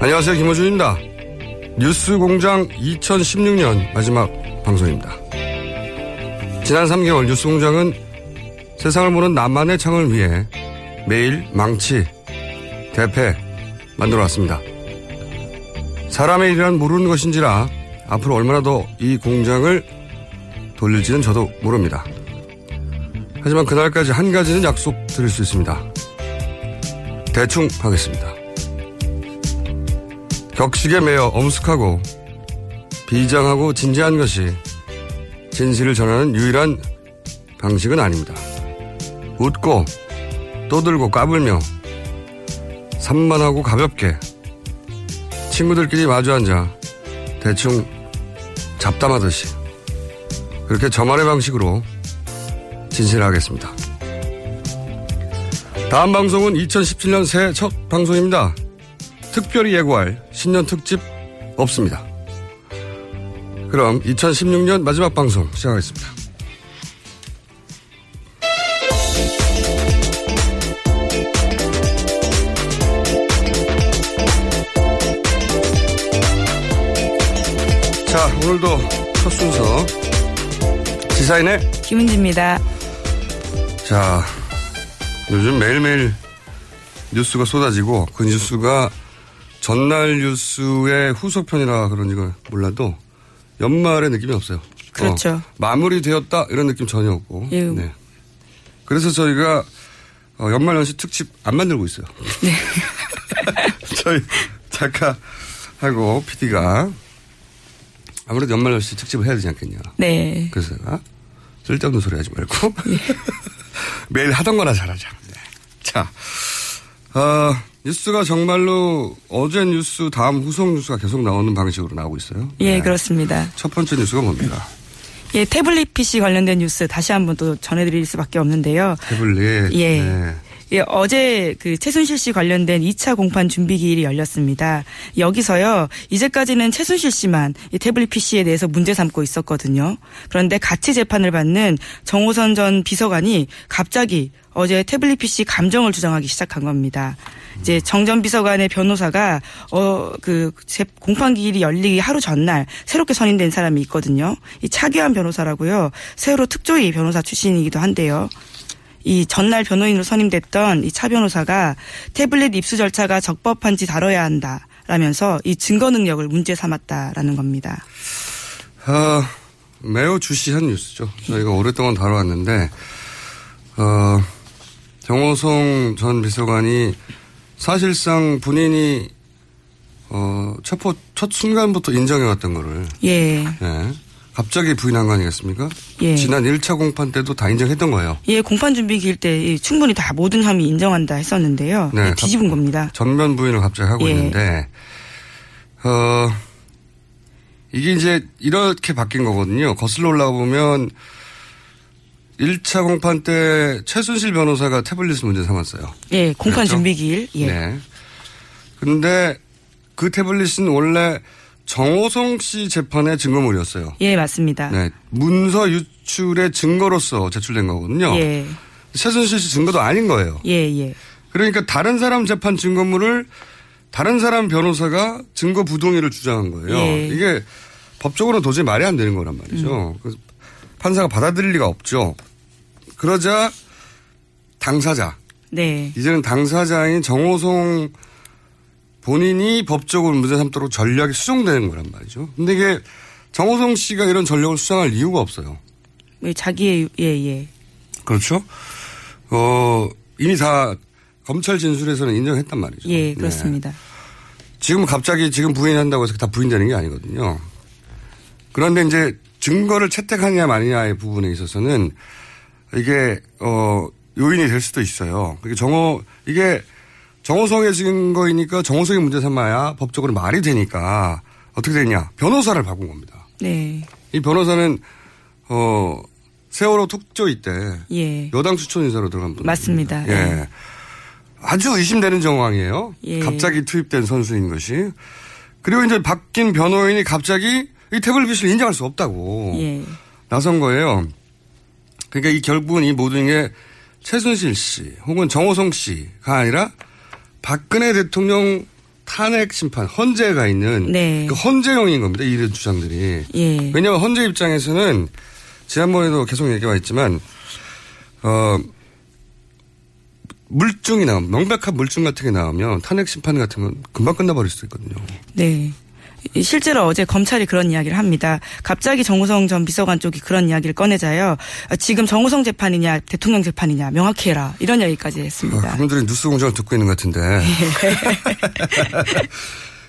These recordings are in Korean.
안녕하세요. 김호준입니다. 뉴스 공장 2016년 마지막 방송입니다. 지난 3개월 뉴스 공장은 세상을 보는 나만의 창을 위해 매일 망치, 대패 만들어 왔습니다. 사람의 일이란 모르는 것인지라 앞으로 얼마나 더 이 공장을 돌릴지는 저도 모릅니다. 하지만 그날까지 한 가지는 약속 드릴 수 있습니다. 대충 하겠습니다. 격식에 매여 엄숙하고 비장하고 진지한 것이 진실을 전하는 유일한 방식은 아닙니다. 웃고 떠들고 까불며 산만하고 가볍게 친구들끼리 마주 앉아 대충 잡담하듯이 그렇게 저만의 방식으로 진실하겠습니다. 다음 방송은 2017년 새해 첫 방송입니다. 특별히 예고할 신년 특집 없습니다. 그럼 2016년 마지막 방송 시작하겠습니다. 오늘도 첫 순서 지사인의 김은지입니다. 자, 요즘 매일매일 뉴스가 쏟아지고 그 뉴스가 전날 뉴스의 후속편이라 그런지 몰라도 연말의 느낌이 없어요. 그렇죠. 어, 마무리되었다 이런 느낌 전혀 없고. 예. 네. 그래서 저희가 어, 연말 연시 특집 안 만들고 있어요. 네. 저희 작가하고 PD가 아무래도 연말 연시 특집을 해야 되지 않겠냐. 네. 그래서 제가 쓸데없는 소리 하지 말고 매일 하던 거나 잘하자. 네. 자, 어, 뉴스가 정말로 어제 뉴스 다음 후속 뉴스가 계속 나오는 방식으로 나오고 있어요. 예, 그렇습니다. 첫 번째 뉴스가 뭡니까? 예, 태블릿 PC 관련된 뉴스 다시 한번 또 전해드릴 수밖에 없는데요. 태블릿. 예. 네. 예, 어제 그 최순실 씨 관련된 2차 공판 준비 기일이 열렸습니다. 여기서요, 이제까지는 최순실 씨만 이 태블릿 PC에 대해서 문제 삼고 있었거든요. 그런데 같이 재판을 받는 정호선 전 비서관이 갑자기 어제 태블릿 PC 감정을 주장하기 시작한 겁니다. 이제 정전 비서관의 변호사가 어 그 공판 기일이 열리기 하루 전날 새롭게 선임된 사람이 있거든요. 이 차기환 변호사라고요. 새로 특조위 변호사 출신이기도 한데요. 이 전날 변호인으로 선임됐던 이 차 변호사가 태블릿 입수 절차가 적법한지 다뤄야 한다 라면서 이 증거 능력을 문제 삼았다라는 겁니다. 어, 매우 주시한 뉴스죠. 저희가 오랫동안 다뤄왔는데, 어, 정호성 전 비서관이 사실상 본인이 어, 첫, 포, 첫 순간부터 인정해왔던 거를. 예. 예. 갑자기 부인한 거 아니겠습니까? 예. 지난 1차 공판 때도 다 인정했던 거예요. 예, 공판 준비 기일 때 충분히 다 모든 혐의 인정한다 했었는데요. 네, 네, 뒤집은 겁니다. 전면 부인을 갑자기 하고 예. 있는데, 어, 이게 이제 이렇게 바뀐 거거든요. 거슬러 올라가 보면 1차 공판 때 최순실 변호사가 태블릿을 문제 삼았어요. 예, 공판 그렇죠? 준비 기일. 예. 네. 근데 그 태블릿은 원래 정호성 씨 재판의 증거물이었어요. 예, 맞습니다. 네. 문서 유출의 증거로서 제출된 거거든요. 예. 최순실 씨 증거도 아닌 거예요. 예, 예. 그러니까 다른 사람 재판 증거물을 다른 사람 변호사가 증거 부동의를 주장한 거예요. 예. 이게 법적으로 도저히 말이 안 되는 거란 말이죠. 음. 그래서 판사가 받아들일 리가 없죠. 그러자 당사자, 네. 이제는 당사자인 정호성 본인이 법적으로 문제 삼도록 전략이 수정되는 거란 말이죠. 근데 이게 정호성 씨가 이런 전력을 수정할 이유가 없어요. 예, 자기의, 예, 예. 그렇죠? 어, 이미 다 검찰 진술에서는 인정했단 말이죠. 예, 네. 그렇습니다. 지금 갑자기 지금 부인한다고 해서 다 부인되는 게 아니거든요. 그런데 이제 증거를 채택하느냐 마느냐의 부분에 있어서는 이게 어 요인이 될 수도 있어요. 그게 정호 이게 정호성의 증거이니까 정호성의 문제 삼아야 법적으로 말이 되니까 어떻게 되냐 변호사를 바꾼 겁니다. 네. 이 변호사는 어 세월호 특조위 때 예. 여당 추천 인사로 들어간 분. 맞습니다. 예. 예. 아주 의심되는 정황이에요. 예. 갑자기 투입된 선수인 것이. 그리고 이제 바뀐 변호인이 갑자기 이 태블릿을 인정할 수 없다고 예. 나선 거예요. 그러니까 이 결국은 이 모든 게 최순실 씨 혹은 정호성 씨가 아니라 박근혜 대통령 탄핵 심판 헌재가 있는 네. 그 헌재용인 겁니다. 이런 주장들이. 예. 왜냐하면 헌재 입장에서는 지난번에도 계속 얘기가 있지만 어 물증이 나오면 명백한 물증 같은 게 나오면 탄핵 심판 같은 건 금방 끝나버릴 수도 있거든요. 네. 실제로 어제 검찰이 그런 이야기를 합니다. 갑자기 정우성 전 비서관 쪽이 그런 이야기를 꺼내자요. 아, 지금 정우성 재판이냐 대통령 재판이냐 명확히 해라. 이런 이야기까지 했습니다. 아, 그분들이 뉴스 공장을 듣고 있는 것 같은데.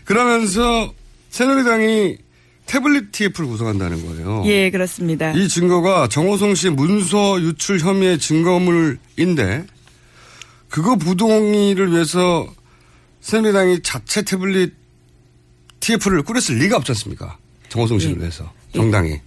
그러면서 새누리당이 태블릿 TF를 구성한다는 거예요. 예, 그렇습니다. 이 증거가 정호성 씨 문서 유출 혐의의 증거물인데 그거 부동의를 위해서 새누리당이 자체 태블릿 TF를 꾸렸을 리가 없지 않습니까? 정호성 씨를 예. 위해서 정당이.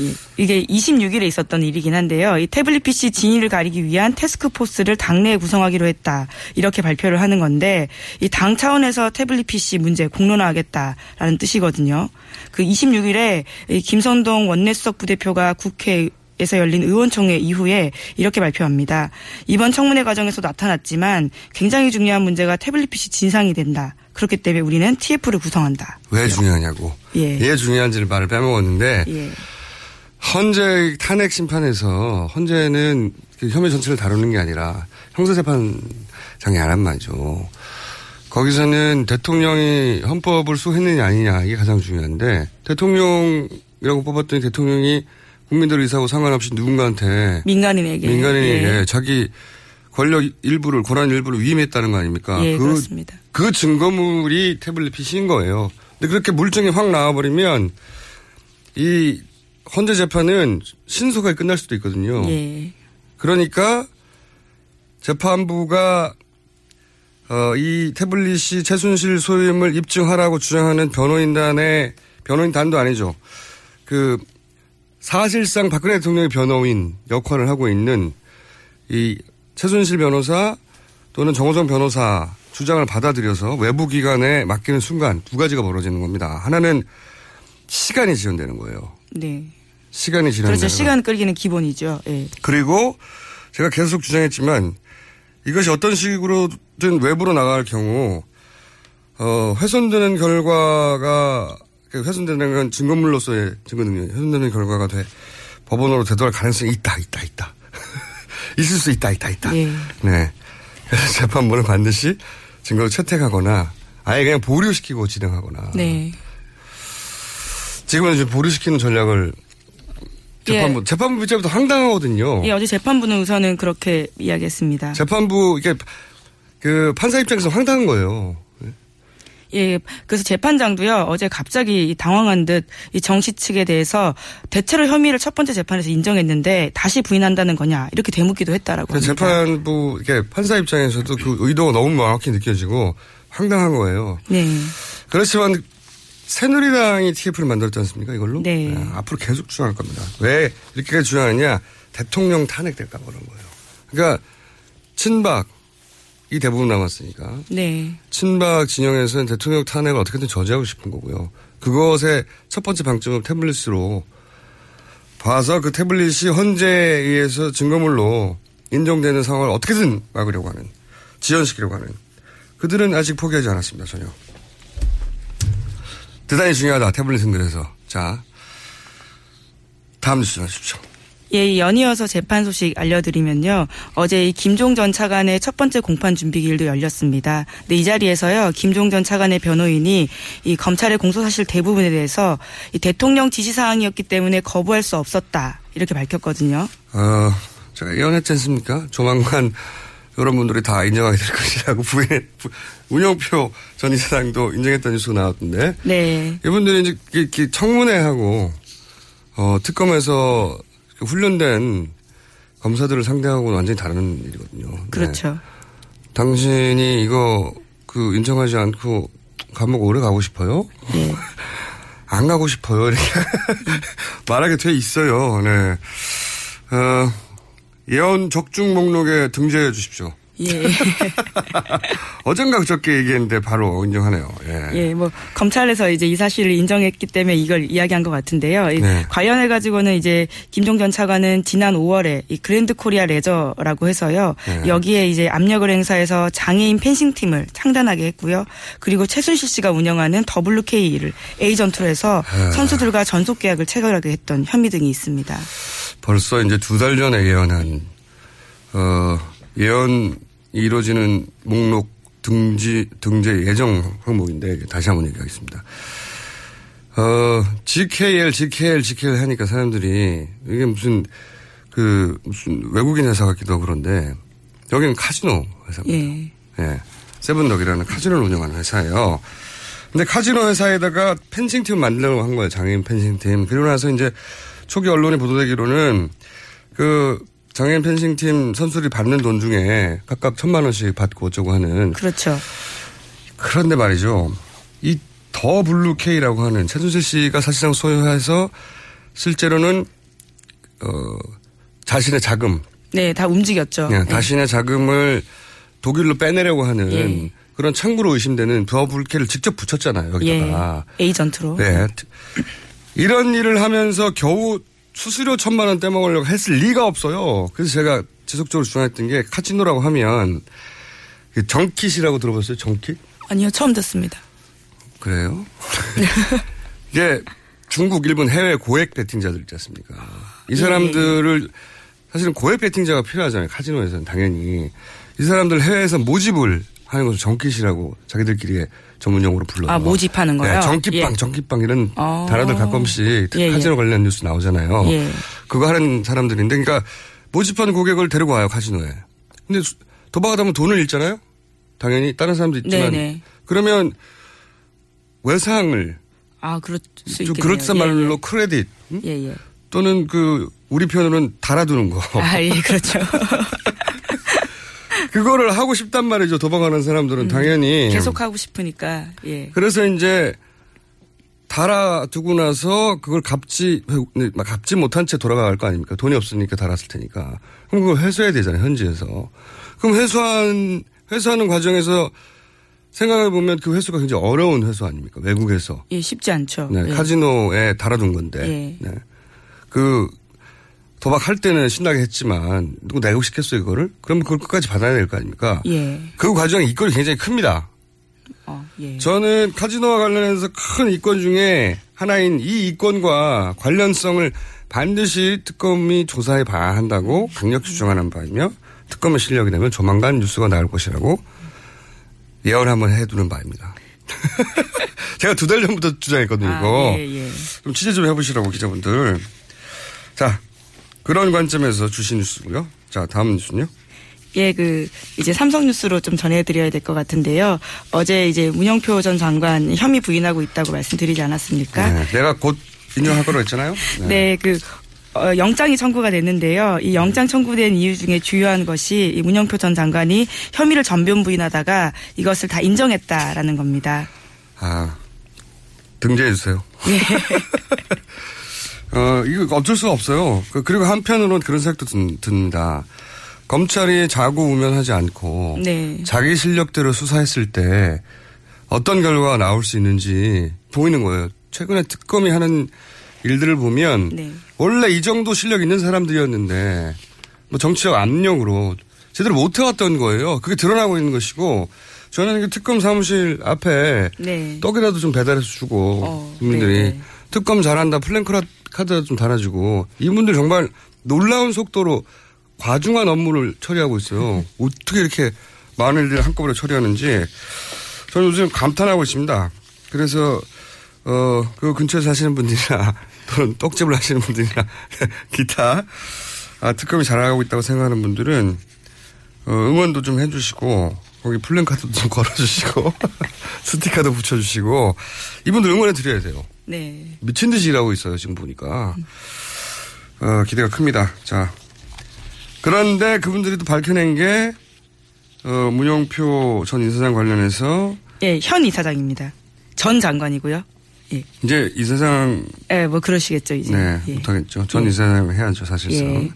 예, 이게 26일에 있었던 일이긴 한데요. 이 태블릿 PC 진위를 가리기 위한 테스크포스를 당내에 구성하기로 했다. 이렇게 발표를 하는 건데 이 당 차원에서 태블릿 PC 문제 공론화하겠다라는 뜻이거든요. 그 26일에 김선동 원내수석 부대표가 국회 에서 열린 의원총회 이후에 이렇게 발표합니다. 이번 청문회 과정에서 나타났지만 굉장히 중요한 문제가 태블릿 PC 진상이 된다. 그렇기 때문에 우리는 TF를 구성한다. 왜 중요하냐고. 예. 왜 중요한지를 말을 빼먹었는데 예. 헌재 탄핵 심판에서 헌재는 그 혐의 전체를 다루는 게 아니라 형사재판장이 안 한 말이죠. 거기서는 대통령이 헌법을 수행했느냐 아니냐 이게 가장 중요한데 대통령이라고 뽑았더니 대통령이 국민들 의사하고 상관없이 누군가한테 민간인에게 민간인에게 예. 자기 권력 일부를 권한 일부를 위임했다는 거 아닙니까? 예, 그, 그렇습니다. 그 증거물이 태블릿 PC인 거예요. 근데 그렇게 물증이 확 나와버리면 이 헌재 재판은 신속하게 끝날 수도 있거든요. 예. 그러니까 재판부가 어, 이 태블릿이 최순실 소유임을 입증하라고 주장하는 변호인단의 변호인단도 아니죠. 그 사실상 박근혜 대통령의 변호인 역할을 하고 있는 이 최순실 변호사 또는 정호성 변호사 주장을 받아들여서 외부 기관에 맡기는 순간 두 가지가 벌어지는 겁니다. 하나는 시간이 지연되는 거예요. 네. 시간이 지연되는 그렇죠. 시간 끌기는 기본이죠. 예. 그리고 제가 계속 주장했지만 이것이 어떤 식으로든 외부로 나갈 경우 어, 훼손되는 결과가 그 훼손되는 건 증거물로서의 증거 능력, 훼손되는 결과가 돼 법원으로 되돌아갈 가능성이 있다, 있다, 있다. 있을 수 있다, 있다, 있다. 예. 네. 그래서 재판부는 반드시 증거를 채택하거나 아예 그냥 보류시키고 진행하거나. 네. 지금은 이제 보류시키는 전략을 재판부 재판부 입장부터 황당하거든요. 예, 어제 재판부는 우선은 그렇게 이야기했습니다. 재판부 이게 그 판사 입장에서 황당한 거예요. 예, 그래서 재판장도요 어제 갑자기 이 당황한 듯 이 정씨 측에 대해서 대체로 혐의를 첫 번째 재판에서 인정했는데 다시 부인한다는 거냐 이렇게 되묻기도 했다라고. 재판부 이게 판사 입장에서도 그 의도가 너무 명확히 느껴지고 황당한 거예요. 네. 그렇지만 새누리당이 TF를 만들었지 않습니까 이걸로? 네. 아, 앞으로 계속 주장할 겁니다. 왜 이렇게 주장하느냐? 대통령 탄핵될까 봐 그런 거예요. 그러니까 친박 이 대부분 남았으니까. 네. 친박 진영에서는 대통령 탄핵을 어떻게든 저지하고 싶은 거고요. 그것의 첫 번째 방점은 태블릿으로 봐서 그 태블릿이 헌재에 의해서 증거물로 인정되는 상황을 어떻게든 막으려고 하는, 지연시키려고 하는. 그들은 아직 포기하지 않았습니다, 전혀. 대단히 중요하다, 태블릿 흔들어서. 자, 다음 뉴스 하십시오. 예, 연이어서 재판 소식 알려드리면요. 어제 이 김종 전 차관의 첫 번째 공판 준비기일도 열렸습니다. 근데 이 자리에서요, 김종 전 차관의 변호인이 이 검찰의 공소 사실 대부분에 대해서 이 대통령 지시 사항이었기 때문에 거부할 수 없었다. 이렇게 밝혔거든요. 어, 제가 예언했지 않습니까? 조만간 여러분들이 다 인정하게 될 것이라고 부인, 운영표 전 이사장도 인정했던 뉴스가 나왔던데. 네. 이분들이 이제 이렇게 청문회하고, 어, 특검에서 훈련된 검사들을 상대하고는 완전히 다른 일이거든요. 네. 그렇죠. 당신이 이거 그 인정하지 않고 감옥 오래 가고 싶어요? 네. 안 가고 싶어요. 이렇게 말하게 돼 있어요. 네. 어, 예언 적중 목록에 등재해 주십시오. 예. 어젠가 그저께 얘기했는데 바로 인정하네요. 예. 예, 뭐 검찰에서 이제 이 사실을 인정했기 때문에 이걸 이야기한 것 같은데요. 이 네. 관련해 가지고는 이제 김종 전 차관은 지난 5월에 이 그랜드 코리아 레저라고 해서요. 네. 여기에 이제 압력을 행사해서 장애인 펜싱 팀을 창단하게 했고요. 그리고 최순실 씨가 운영하는 WK를 에이전트로 해서 네. 선수들과 전속 계약을 체결하게 했던 혐의 등이 있습니다. 벌써 이제 두 달 전에 예언한 어, 예언이 이루어지는 목록 등지 등재 예정 항목인데 다시 한번 얘기하겠습니다. 어, GKL, GKL, GKL 하니까 사람들이 이게 무슨 그 무슨 외국인 회사 같기도 하고 그런데 여기는 카지노 회사입니다. 예. 예. 세븐덕이라는 카지노를 운영하는 회사예요. 근데 카지노 회사에다가 펜싱팀 만들려고 한 거예요. 장애인 펜싱팀. 그리고 나서 이제 초기 언론에 보도되기로는 그 장애인 펜싱팀 선수들이 받는 돈 중에 각각 천만 원씩 받고 어쩌고 하는. 그렇죠. 그런데 말이죠. 이 더 블루 K라고 하는 최순실 씨가 사실상 소유해서 실제로는 어 자신의 자금 네, 다 움직였죠. 예, 네. 자신의 자금을 독일로 빼내려고 하는 예. 그런 창구로 의심되는 더 블루 K를 직접 붙였잖아요. 여기다가. 예. 에이전트로. 네. 이런 일을 하면서 겨우 수수료 천만 원 떼먹으려고 했을 리가 없어요. 그래서 제가 지속적으로 주장했던 게 카지노라고 하면 그 정킷이라고 들어봤어요? 정킷? 아니요, 처음 듣습니다. 그래요? 이게 중국, 일본 해외 고액 베팅자들 있지 않습니까? 이 사람들을 사실은 고액 베팅자가 필요하잖아요. 카지노에서는 당연히. 이 사람들 해외에서 모집을 하는 것을 정킷이라고 자기들끼리 전문 용어로 불러요. 아, 모집하는 거요? 네, 정kit빵, 예. 정kit빵 이런 어. 단어들 가끔씩 예, 예. 카지노 관련 뉴스 나오잖아요. 예. 그거 하는 사람들인데, 그러니까 모집하는 고객을 데리고 와요 카지노에. 근데 수- 도박하다 보면 돈을 잃잖아요. 당연히 다른 사람도 있지만 네네. 그러면 외상을 아, 그럴 수좀 있겠네요. 그럴듯한 말로 크레딧 응? 예, 예. 또는 그 우리 편으로는 달아두는 거. 아, 예, 그렇죠. 그거를 하고 싶단 말이죠. 도박하는 사람들은 당연히. 음. 계속 하고 싶으니까, 예. 그래서 이제 달아두고 나서 그걸 갚지 막 갚지 못한 채 돌아갈 거 아닙니까? 돈이 없으니까 달았을 테니까. 그럼 그걸 회수해야 되잖아요. 현지에서. 그럼 회수한 회수하는 과정에서 생각해 보면 그 회수가 굉장히 어려운 회수 아닙니까? 외국에서. 예, 쉽지 않죠. 네, 예. 카지노에 달아둔 건데. 예. 네. 그 도박할 때는 신나게 했지만 누구 내고 시켰어요 이거를? 그러면 그걸 끝까지 받아야 될 거 아닙니까? 예. 그 과정에 이권이 굉장히 큽니다. 어, 예. 저는 카지노와 관련해서 큰 이권 중에 하나인 이 이권과 관련성을 반드시 특검이 조사해 봐야 한다고 강력히 주장하는 바이며 특검의 실력이 되면 조만간 뉴스가 나올 것이라고 예언 한번 해두는 바입니다. 제가 두 달 전부터 주장했거든요, 아, 이거. 예, 예. 좀 취재 좀 해보시라고, 기자분들. 자, 그런 관점에서 주신 뉴스고요. 자, 다음 뉴스는요. 예, 그 이제 삼성뉴스로 좀 전해드려야 될 것 같은데요. 어제 이제 문영표 전 장관 혐의 부인하고 있다고 말씀드리지 않았습니까? 네, 내가 곧 인정할 거로 했잖아요. 네, 그 어, 영장이 청구가 됐는데요. 이 영장 청구된 이유 중에 주요한 것이 이 문영표 전 장관이 혐의를 전변 부인하다가 이것을 다 인정했다라는 겁니다. 아, 등재해 주세요. 예. 어, 이거 어쩔 수가 없어요. 그- 그리고 한편으로는 그런 생각도 든- 듭니다. 검찰이 자고 우면하지 않고 네. 자기 실력대로 수사했을 때 어떤 결과가 나올 수 있는지 보이는 거예요. 최근에 특검이 하는 일들을 보면 네. 원래 이 정도 실력 있는 사람들이었는데 뭐 정치적 압력으로 제대로 못 해왔던 거예요. 그게 드러나고 있는 것이고 저는 그 특검 사무실 앞에 네. 떡이라도 좀 배달해서 주고 어, 이분들이 네, 네. 특검 잘한다 플랜 카드 좀 달아주고 이분들 정말 놀라운 속도로 과중한 업무를 처리하고 있어요. 어떻게 이렇게 많은 일을 한꺼번에 처리하는지 저는 요즘 감탄하고 있습니다. 그래서 어, 그 근처에 사시는 분들이나 또는 떡집을 하시는 분들이나 기타 아, 특검이 잘하고 있다고 생각하는 분들은 어, 응원도 좀 해주시고 거기 플랜카드도 좀 걸어주시고 스티커도 붙여주시고 이분들 응원해 드려야 돼요. 네. 미친 듯이 일하고 있어요 지금 보니까 어, 기대가 큽니다. 자 그런데 그분들이 또 밝혀낸 게 어, 문영표 전 이사장 관련해서 예, 현 이사장입니다. 전 장관이고요. 예. 이제 이사장 예, 뭐 그러시겠죠, 이제. 네 예. 못하겠죠. 전 이사장 해야죠 사실상 예.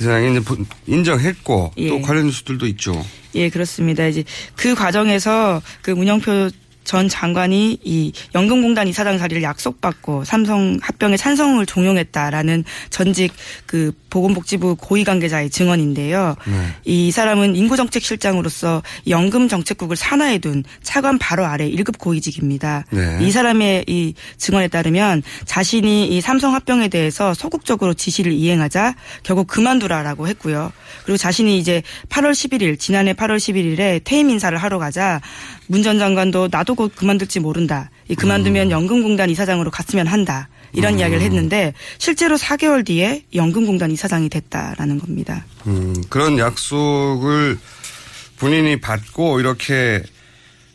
이사장이 이제 부- 인정했고 예. 또 관련 뉴스들도 있죠. 예, 그렇습니다. 이제 그 과정에서 그 문영표 전 장관이 이 연금공단 이사장 자리를 약속받고 삼성 합병에 찬성을 종용했다라는 전직 그 보건복지부 고위 관계자의 증언인데요. 네. 이 사람은 인구정책실장으로서 연금정책국을 산하에 둔 차관 바로 아래 1급 고위직입니다. 네. 이 사람의 이 증언에 따르면 자신이 이 삼성 합병에 대해서 소극적으로 지시를 이행하자 결국 그만두라라고 했고요. 그리고 자신이 이제 8월 11일 지난해 8월 11일에 퇴임 인사를 하러 가자 문 전 장관도 나도 곧 그만둘지 모른다. 이 그만두면 연금공단 이사장으로 갔으면 한다. 이런 이야기를 했는데 실제로 4개월 뒤에 연금공단 이사장이 됐다라는 겁니다. 음, 그런 약속을 본인이 받고 이렇게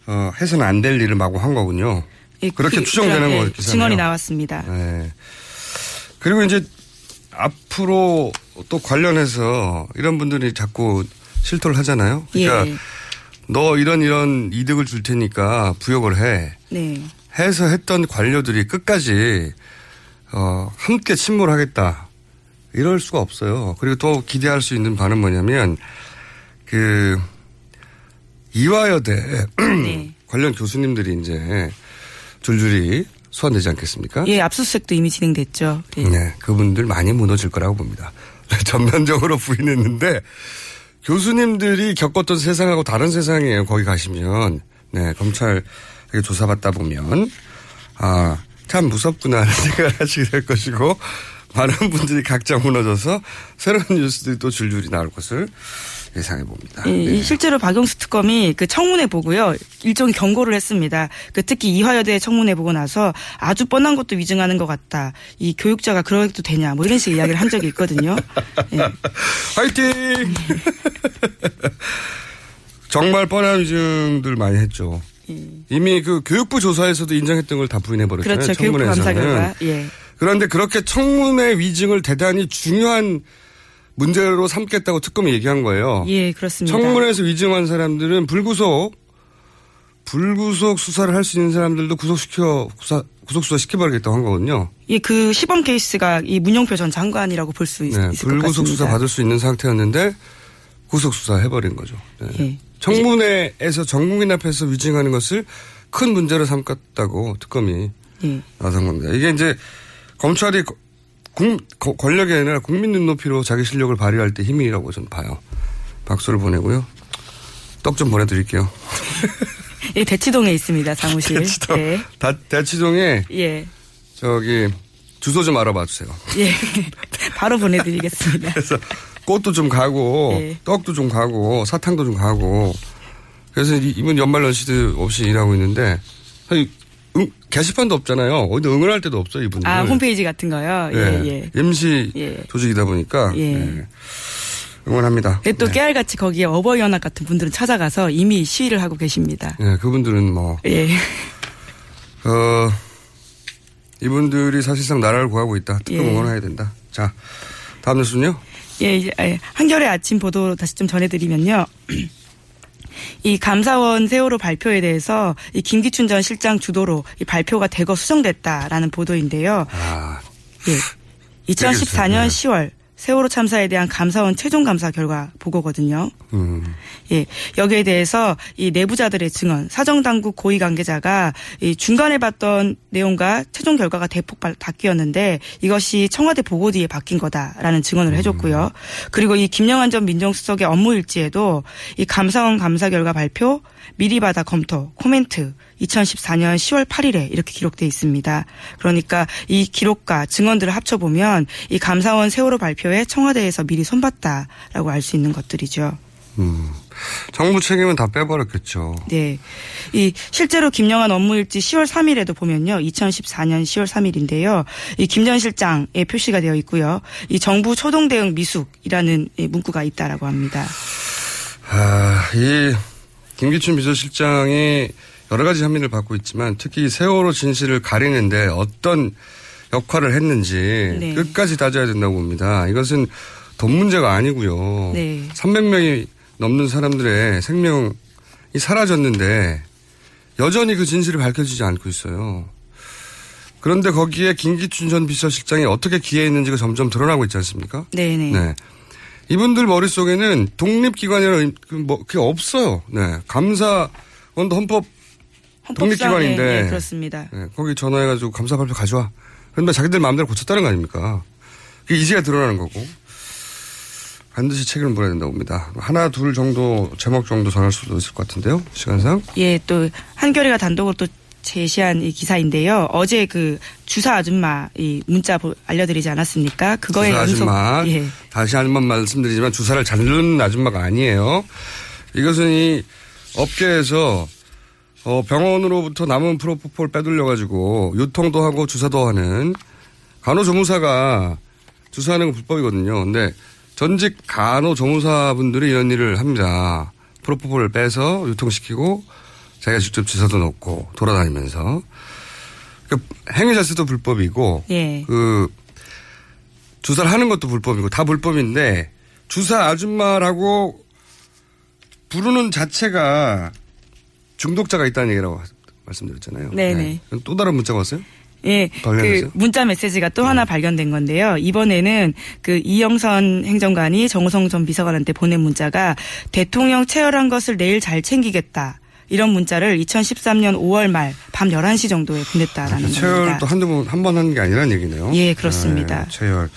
어, 해서는 안 될 일을 마구 한 거군요. 예, 그렇게 그- 추정되는 그런, 예, 거겠잖아요 증언이 나왔습니다. 네. 그리고 이제 앞으로 또 관련해서 이런 분들이 자꾸 실토를 하잖아요. 그러니까 예. 너 이런 이런 이득을 줄 테니까 부역을 해. 네. 해서 했던 관료들이 끝까지 어, 함께 침몰하겠다. 이럴 수가 없어요. 그리고 또 기대할 수 있는 바는 뭐냐면 그 이화여대 네. 관련 교수님들이 이제 줄줄이 소환되지 않겠습니까? 예, 압수수색도 이미 진행됐죠. 예. 네, 그분들 많이 무너질 거라고 봅니다. 전면적으로 부인했는데 교수님들이 겪었던 세상하고 다른 세상이에요. 거기 가시면 네 검찰 조사받다 보면 아 참 무섭구나 하는 생각을 하시게 될 것이고 많은 분들이 각자 무너져서 새로운 뉴스들이 또 줄줄이 나올 것을 예상해 봅니다. 예, 이 실제로 박영수 특검이 그 청문회 보고요 일종의 경고를 했습니다. 그 특히 이화여대 청문회 보고 나서 아주 뻔한 것도 위증하는 것 같다. 이 교육자가 그래도 되냐 뭐 이런 식의 이야기를 한 적이 있거든요. 예. 화이팅! 정말 뻔한 위증들 많이 했죠. 이미 그 교육부 조사에서도 인정했던 걸 다 부인해 버렸잖아요. 그렇죠. 교육부 감사. 결과. 예. 그런데 그렇게 청문회 위증을 대단히 중요한 문제로 삼겠다고 특검이 얘기한 거예요. 예, 그렇습니다. 청문회에서 위증한 사람들은 불구속, 불구속 수사를 할 수 있는 사람들도 구속시켜, 구사, 구속수사 시켜버리겠다고 한 거거든요. 예, 그 시범 케이스가 이 문영표 전 장관이라고 볼수 네, 있을 것 같습니다. 불구속 수사 받을 수 있는 상태였는데 구속 수사 해버린 거죠. 네. 예. 청문회에서 전 국민 앞에서 위증하는 것을 큰 문제로 삼겠다고 특검이 예. 나선 겁니다. 이게 이제 검찰이 거- 국- 거- 권력이 아니라 국민 눈높이로 자기 실력을 발휘할 때 힘이라고 저는 봐요. 박수를 보내고요. 떡 좀 보내드릴게요. 예, 대치동에 있습니다, 사무실. 대치동. 예. 다, 대치동에 예. 저기 주소 좀 알아봐 주세요. 예. 바로 보내드리겠습니다. 그래서 꽃도 좀 가고 예. 떡도 좀 가고 사탕도 좀 가고 그래서 이- 이번 연말 연시도 없이 일하고 있는데 응, 게시판도 없잖아요. 어디 응원할 때도 없어요, 이분들. 아, 홈페이지 같은 거요? 예, 예. 예. MC 예. 조직이다 보니까. 예. 예. 응원합니다. 예, 또 깨알같이 거기에 어버이연합 같은 분들은 찾아가서 이미 시위를 하고 계십니다. 예, 그분들은 뭐, 예. 어, 이분들이 사실상 나라를 구하고 있다. 특검 예. 응원해야 된다. 자, 다음 뉴스는요? 예, 이제, 예, 한겨레 아침 보도 다시 좀 전해드리면요. 이 감사원 세월호 발표에 대해서 이 김기춘 전 실장 주도로 이 발표가 대거 수정됐다라는 보도인데요. 아, 예. 2014년 10월 세월호 참사에 대한 감사원 최종 감사 결과 보고거든요. 음. 예, 여기에 대해서 이 내부자들의 증언, 사정당국 고위 관계자가 이 중간에 봤던 내용과 최종 결과가 대폭 바- 바뀌었는데 이것이 청와대 보고 뒤에 바뀐 거다라는 증언을 해줬고요. 그리고 이 김영환 전 민정수석의 업무 일지에도 이 감사원 감사 결과 발표, 미리 받아 검토, 코멘트 2014년 10월 8일에 이렇게 기록돼 있습니다. 그러니까 이 기록과 증언들을 합쳐보면 이 감사원 세월호 발표에 청와대에서 미리 손봤다라고 알 수 있는 것들이죠. 음. 정부 책임은 다 빼버렸겠죠. 네. 이 실제로 김영환 업무일지 10월 3일에도 보면요. 2014년 10월 3일인데요. 이 김 전 실장의 표시가 되어 있고요. 이 정부 초동 대응 미숙이라는 이 문구가 있다라고 합니다. 아, 이 김기춘 비서실장이 여러 가지 혐의를 받고 있지만 특히 세월호 진실을 가리는데 어떤 역할을 했는지 네. 끝까지 따져야 된다고 봅니다. 이것은 돈 문제가 아니고요. 네. 300명이 넘는 사람들의 생명이 사라졌는데 여전히 그 진실이 밝혀지지 않고 있어요. 그런데 거기에 김기춘 전 비서실장이 어떻게 기여했는지가 점점 드러나고 있지 않습니까? 네네. 네. 이분들 머릿속에는 독립기관이라는 그 뭐, 그게 없어요. 네. 감사원도 헌법 독립기관인데. 네, 네, 그렇습니다. 네, 거기 전화해가지고 감사 발표 가져와. 그런데 자기들 마음대로 고쳤다는 거 아닙니까? 그게 이제야 드러나는 거고. 반드시 책임을 물어야 된다고 봅니다. 하나, 둘 정도, 제목 정도 전할 수도 있을 것 같은데요. 시간상. 예, 또 한겨레가 단독으로 또 제시한 이 기사인데요. 어제 그 주사 아줌마 이 문자 보- 알려드리지 않았습니까? 그거에 주사 연속 아줌마. 예. 다시 한 번 말씀드리지만 주사를 잘 누르는 아줌마가 아니에요. 이것은 이 업계에서 어, 병원으로부터 남은 프로포폴 빼돌려가지고 유통도 하고 주사도 하는 간호조무사가 주사하는 건 불법이거든요. 근데 전직 간호조무사분들이 이런 일을 합니다. 프로포폴을 빼서 유통시키고 자기가 직접 주사도 넣고 돌아다니면서 그 행위 자체도 불법이고 예. 그 주사를 하는 것도 불법이고 다 불법인데 주사 아줌마라고 부르는 자체가 중독자가 있다는 얘기라고 말씀드렸잖아요. 네네. 그럼 또 다른 문자가 왔어요? 예? 그 문자 메시지가 또 하나 발견된 건데요. 이번에는 그 이영선 행정관이 정우성 전 비서관한테 보낸 문자가 대통령 체열한 것을 내일 잘 챙기겠다. 이런 문자를 2013년 5월 말 밤 11시 정도에 보냈다라는 겁니다. 체열도 한두 번, 한번 하는 게 아니라는 얘기네요. 예, 그렇습니다. 네, 체열.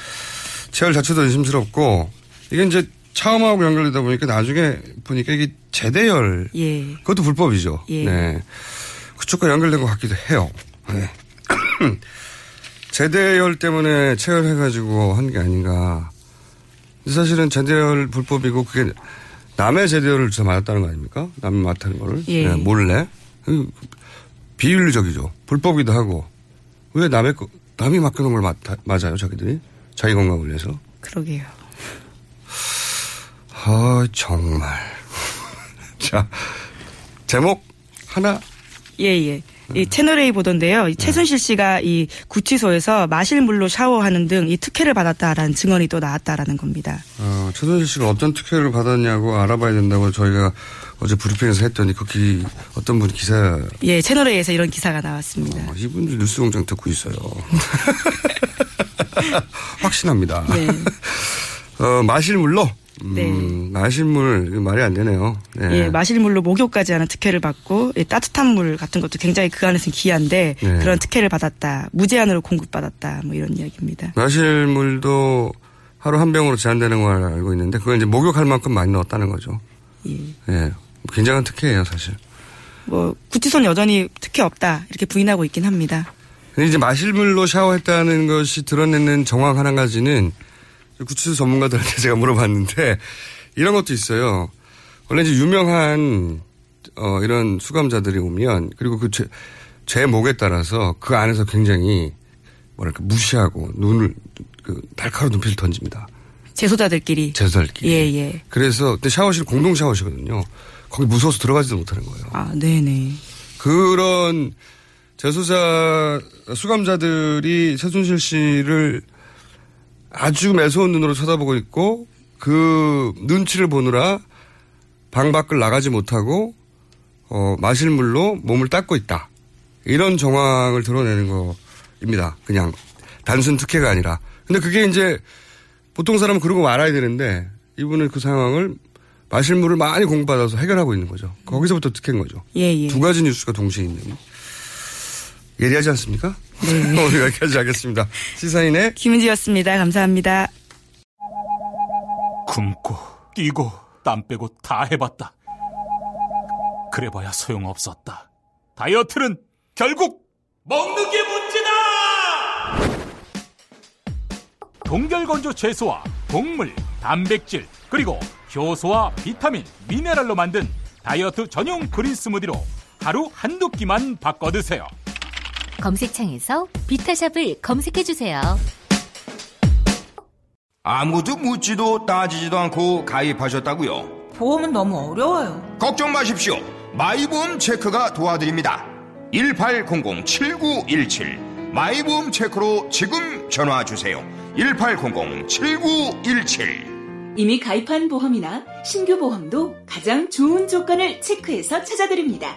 체열 자체도 의심스럽고 이게 이제 차음하고 연결되다 보니까 나중에 보니까 이게 재대열. 예. 그것도 불법이죠. 예. 네. 그쪽과 연결된 것 같기도 해요. 네. 재대열 때문에 체열해가지고 한 게 아닌가. 사실은 재대열 불법이고 그게 남의 재대열을 주사 맞았다는 거 아닙니까? 남이 맡은 거를. 예. 네, 몰래. 그 비윤리적이죠. 불법이기도 하고. 왜 남의 거, 남이 맡겨놓은 걸 맞, 맞아요, 자기들이? 자기 건강을 위해서. 그러게요. 아, 정말. 자, 제목 하나. 예, 예. 이 채널A 보던데요. 이 최순실 씨가 이 구치소에서 마실 물로 샤워하는 등 이 특혜를 받았다라는 증언이 또 나왔다라는 겁니다. 어, 최순실 씨가 어떤 특혜를 받았냐고 알아봐야 된다고 저희가 어제 브리핑에서 했더니 거기 어떤 분이 기사 예, 채널A에서 이런 기사가 나왔습니다. 어, 이분들 뉴스공장 듣고 있어요. 확신합니다. 네. 어, 마실 물로. 음, 네. 마실 물 말이 안 되네요. 네. 예, 마실 물로 목욕까지 하는 특혜를 받고 예, 따뜻한 물 같은 것도 굉장히 그 안에서는 귀한데 네. 그런 특혜를 받았다. 무제한으로 공급받았다. 뭐 이런 이야기입니다. 마실 물도 하루 한 병으로 제한되는 걸 알고 있는데 그걸 이제 목욕할 만큼 많이 넣었다는 거죠. 예. 예. 굉장한 특혜예요, 사실. 뭐 구치소는 여전히 특혜 없다. 이렇게 부인하고 있긴 합니다. 근데 이제 마실 물로 샤워했다는 것이 드러내는 정황 한 가지는 구치소 전문가들한테 제가 물어봤는데 이런 것도 있어요. 원래 이제 유명한 어 이런 수감자들이 오면 그리고 그 죄, 제 목에 따라서 그 안에서 굉장히 뭐랄까 무시하고 눈을 그 날카로운 눈빛을 던집니다. 재소자들끼리. 재소자들끼리. 예, 예. 그래서 근데 샤워실 공동 샤워실거든요. 거기 무서워서 들어가지도 못하는 거예요. 아, 네네. 그런 재소자 수감자들이 최순실 씨를 아주 매서운 눈으로 쳐다보고 있고 그 눈치를 보느라 방 밖을 나가지 못하고 어, 마실 물로 몸을 닦고 있다. 이런 정황을 드러내는 거입니다. 그냥 단순 특혜가 아니라. 근데 그게 이제 보통 사람은 그러고 말아야 되는데 이분은 그 상황을 마실 물을 많이 공부받아서 해결하고 있는 거죠. 거기서부터 특혜인 거죠. 예, 예. 두 가지 뉴스가 동시에 있는. 예리하지 않습니까? 네. 오늘 여기까지 하겠습니다. 시사인의 김은지였습니다. 감사합니다. 굶고 뛰고 땀 빼고 다 해봤다. 그래봐야 소용없었다. 다이어트는 결국 먹는 게 문제다! 동결건조 채소와 곡물, 단백질, 그리고 효소와 비타민, 미네랄로 만든 다이어트 전용 그린 스무디로 하루 한두 끼만 바꿔 드세요. 검색창에서 비타샵을 검색해주세요. 아무도 묻지도 따지지도 않고 가입하셨다고요? 보험은 너무 어려워요. 걱정 마십시오. 마이보험 체크가 도와드립니다. 1800-7917 마이보험 체크로 지금 전화 주세요. 1800-7917 이미 가입한 보험이나 신규 보험도 가장 좋은 조건을 체크해서 찾아드립니다.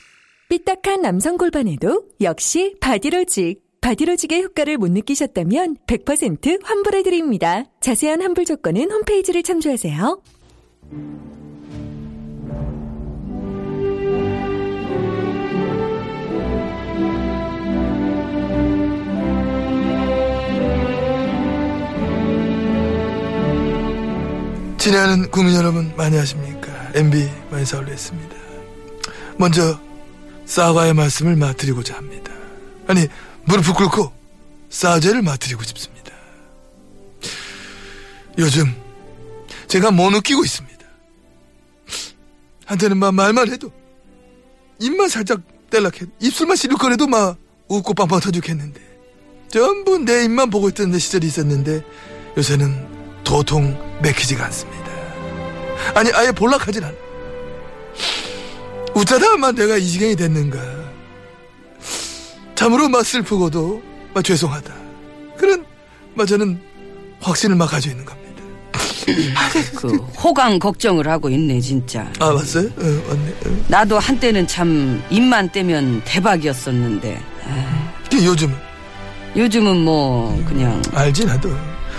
삐딱한 남성 골반에도 역시 바디로직. 바디로직의 효과를 못 느끼셨다면 100% 환불해드립니다. 자세한 환불 조건은 홈페이지를 참조하세요. 친애하는 국민 여러분 많이 하십니까? MB 많이 사올렸습니다. 먼저 사과의 말씀을 맡드리고자 합니다. 아니 무릎을 꿇고 사죄를 맡드리고 싶습니다. 요즘 제가 못 느끼고 있습니다. 한테는 막 말만 해도 입만 살짝 뗄락해 입술만 시룩거려도 막 웃고 빵빵 터죽했는데 전부 내 입만 보고 있던 시절이 있었는데 요새는 도통 맥히지가 않습니다. 아니 아예 볼락하진 않아. 웃자다 만 내가 이 지경이 됐는가. 참으로 막 슬프고도 막 죄송하다. 그런 막 저는 확신을 막 가지고 있는 겁니다. 그 호강 걱정을 하고 있네 진짜. 아 맞어요? 어, 맞네. 어. 나도 한때는 참 입만 떼면 대박이었었는데. 그 요즘은? 요즘은 뭐 그냥 알지 나도.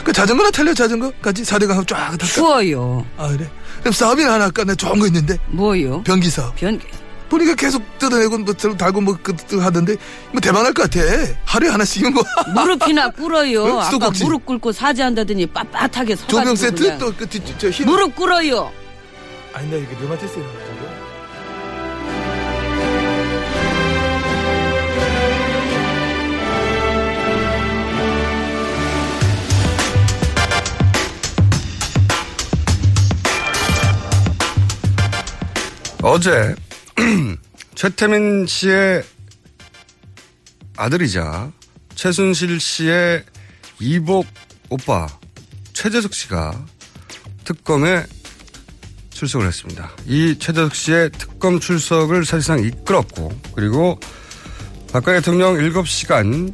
그 자전거나 탈려 자전거 같이 사대강 쫙 탈까? 추워요. 아 그래? 그럼 사업이나 하나 할까? 나 좋은 거 있는데. 뭐요? 변기 사업. 변기. 보니까 계속 뜯어내고 뭐 달고 뭐 그, 하던데 뭐 대박 날 것 같아. 하루에 하나씩은 뭐. 무릎이나 꿇어요. 어? 아까 수도꼭지. 무릎 꿇고 사죄한다더니 빳빳하게 서가지고 조명 세트. 또그 흰. 무릎 꿇어요. 아니 나 이게 류마티스야. 어제 최태민 씨의 아들이자 최순실 씨의 이복 오빠 최재석 씨가 특검에 출석을 했습니다. 이 최재석 씨의 특검 출석을 사실상 이끌었고 그리고 박근혜 대통령 7시간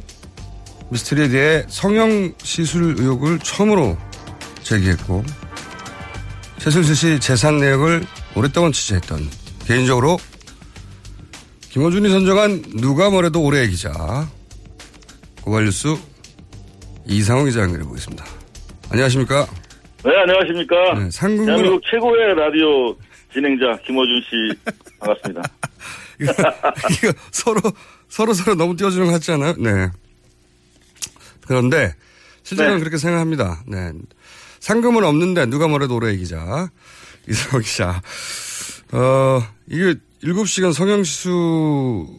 미스터리에 대해 성형 시술 의혹을 처음으로 제기했고 최순실 씨 재산 내역을 오랫동안 취재했던 개인적으로 김호준이 선정한 누가 뭐래도 올해의 기자 고발뉴스 이상호 기자 연결해 보겠습니다. 안녕하십니까? 네, 안녕하십니까. 네, 상근거 대한민국 최고의 라디오 진행자 김호준 씨 반갑습니다. 이거 서로 서로 서로 너무 띄워주는 것 같지 않아요? 네. 그런데 실제로는 네. 그렇게 생각합니다. 네. 상금은 없는데 누가 뭐래도 오래 기자. 이상호 기자. 어, 이게 7시간 성형수술의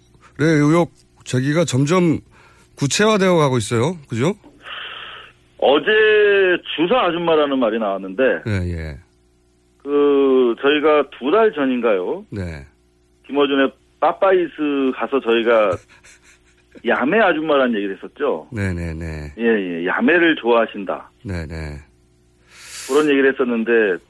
의혹 제기가 점점 구체화되어 가고 있어요. 그죠? 어제 주사 아줌마라는 말이 나왔는데 예, 예. 그 저희가 두 달 전인가요? 네. 김어준의 빠빠이스 가서 저희가 야매 아줌마라는 얘기를 했었죠. 네네네. 예, 예. 야매를 좋아하신다. 네네. 그런 얘기를 했었는데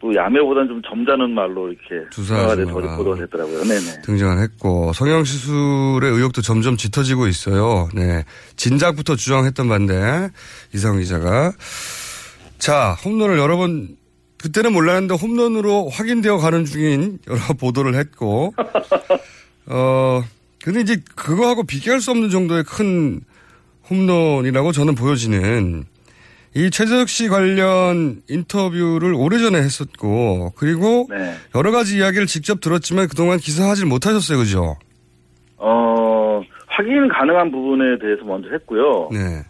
또 야매보다는 좀 점잖은 말로 이렇게 주사 주사가 돼서 보도가 됐더라고요. 네네. 등장을 했고 성형 시술의 의혹도 점점 짙어지고 있어요. 네. 진작부터 주장했던 반대 이상 기자가 자 홈런을 여러 번 그때는 몰랐는데 홈런으로 확인되어 가는 중인 여러 보도를 했고 어 근데 이제 그거하고 비교할 수 없는 정도의 큰 홈런이라고 저는 보여지는 이 최재석 씨 관련 인터뷰를 오래전에 했었고 그리고 네. 여러 가지 이야기를 직접 들었지만 그동안 기사하지 못하셨어요, 그죠? 어, 확인 가능한 부분에 대해서 먼저 했고요. 네.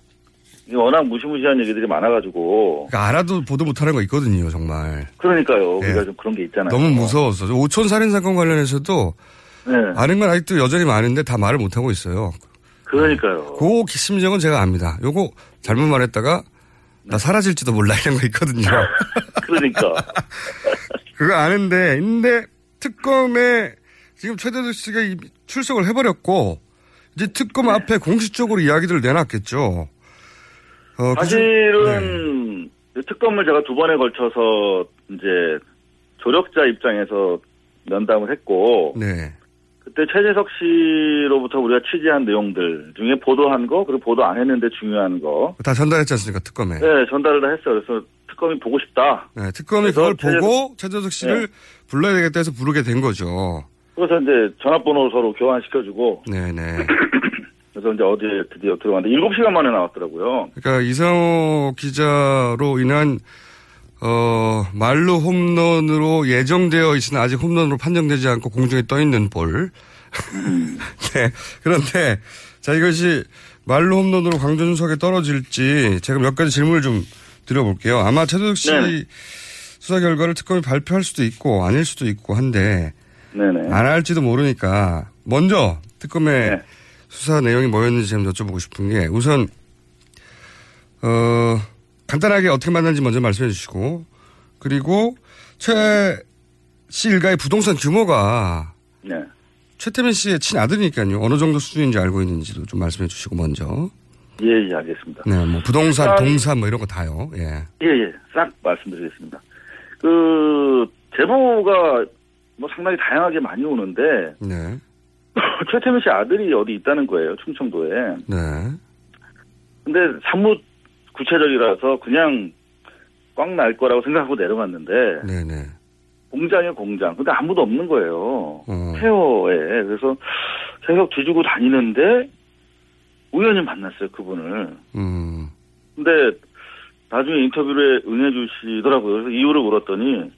워낙 무시무시한 얘기들이 많아가지고. 그러니까 알아도 보도 못하는 거 있거든요, 정말. 그러니까요. 우리가 예. 좀 그런 게 있잖아요. 너무 무서웠어. 저 오촌 살인 사건 관련해서도 네. 아는 건 아직도 여전히 많은데 다 말을 못 하고 있어요. 그러니까요. 그 심정은 제가 압니다. 요거 잘못 말했다가 나 사라질지도 몰라 이런 거 있거든요. 그러니까. 그거 아는데, 근데 특검에 지금 최대도 씨가 이- 출석을 해버렸고, 이제 특검 네. 앞에 공식적으로 이야기들을 내놨겠죠. 어, 그 중- 사실은 특검을 제가 두 번에 걸쳐서 이제 조력자 입장에서 면담을 했고 네. 그때 최재석 씨로부터 우리가 취재한 내용들 중에 보도한 거 그리고 보도 안 했는데 중요한 거 다 전달했지 않습니까, 특검에. 네, 전달을 다 했어요. 그래서 특검이 보고 싶다. 네, 특검이 그걸 최재석- 보고 최재석 씨를 네. 불러야 되겠다 해서 부르게 된 거죠. 그래서 이제 전화번호 서로 교환시켜주고 네네. 그래서 이제 어제 드디어 들어갔는데 7시간 만에 나왔더라고요. 그러니까 이상호 기자로 인한 어 말로 홈런으로 예정되어 있으나 아직 홈런으로 판정되지 않고 공중에 떠 있는 볼. 네. 그런데 자 이것이 말로 홈런으로 광전수석에 떨어질지 제가 몇 가지 질문을 좀 드려볼게요. 아마 최도혁 씨 네네. 수사 결과를 특검이 발표할 수도 있고 아닐 수도 있고 한데 네네. 안 할지도 모르니까 먼저 특검의 네. 수사 내용이 뭐였는지 좀 여쭤보고 싶은 게 우선 어 간단하게 어떻게 만났는지 먼저 말씀해 주시고 그리고 최씨 일가의 부동산 규모가 네. 최태민 씨의 친아들이니까요 어느 정도 수준인지 알고 있는지도 좀 말씀해 주시고 먼저 예, 예, 알겠습니다. 네 뭐 부동산 일단- 동산 뭐 이런 거 다요 예 예, 예. 싹 말씀드리겠습니다. 그, 제보가 뭐 상당히 다양하게 많이 오는데, 네. 최태민 씨 아들이 어디 있다는 거예요, 충청도에. 네. 근데 사뭇 구체적이라서 그냥 꽉 날 거라고 생각하고 내려갔는데, 네네. 공장에 공장. 근데 아무도 없는 거예요. 어. 페어에. 그래서 계속 뒤지고 다니는데, 우연히 만났어요, 그분을. 음. 근데 나중에 인터뷰에 응해 주시더라고요. 그래서 이유를 물었더니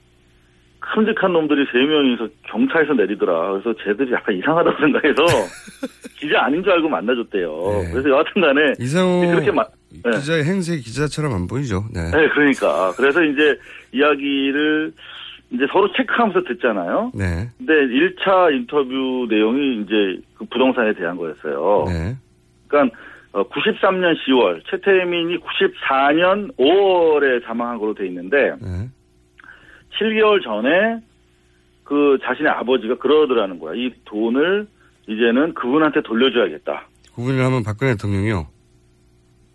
큼직한 놈들이 세 명이서 경차에서 내리더라. 그래서 쟤들이 약간 이상하다고 생각해서 기자 아닌 줄 알고 만나줬대요. 그래서 여하튼 간에 네. 이상호 그렇게 마, 네. 기자의 행세 기자처럼 안 보이죠 네. 네, 그러니까 그래서 이제 이야기를 이제 서로 체크하면서 듣잖아요. 네. 근데 1차 인터뷰 내용이 이제 그 부동산에 대한 거였어요. 네. 그러니까 93년 10월 최태민이 94년 5월에 사망한 걸로 돼 있는데 네. 7개월 전에 그 자신의 아버지가 그러더라는 거야. 이 돈을 이제는 그분한테 돌려줘야겠다. 그분이 하면 박근혜 대통령이요.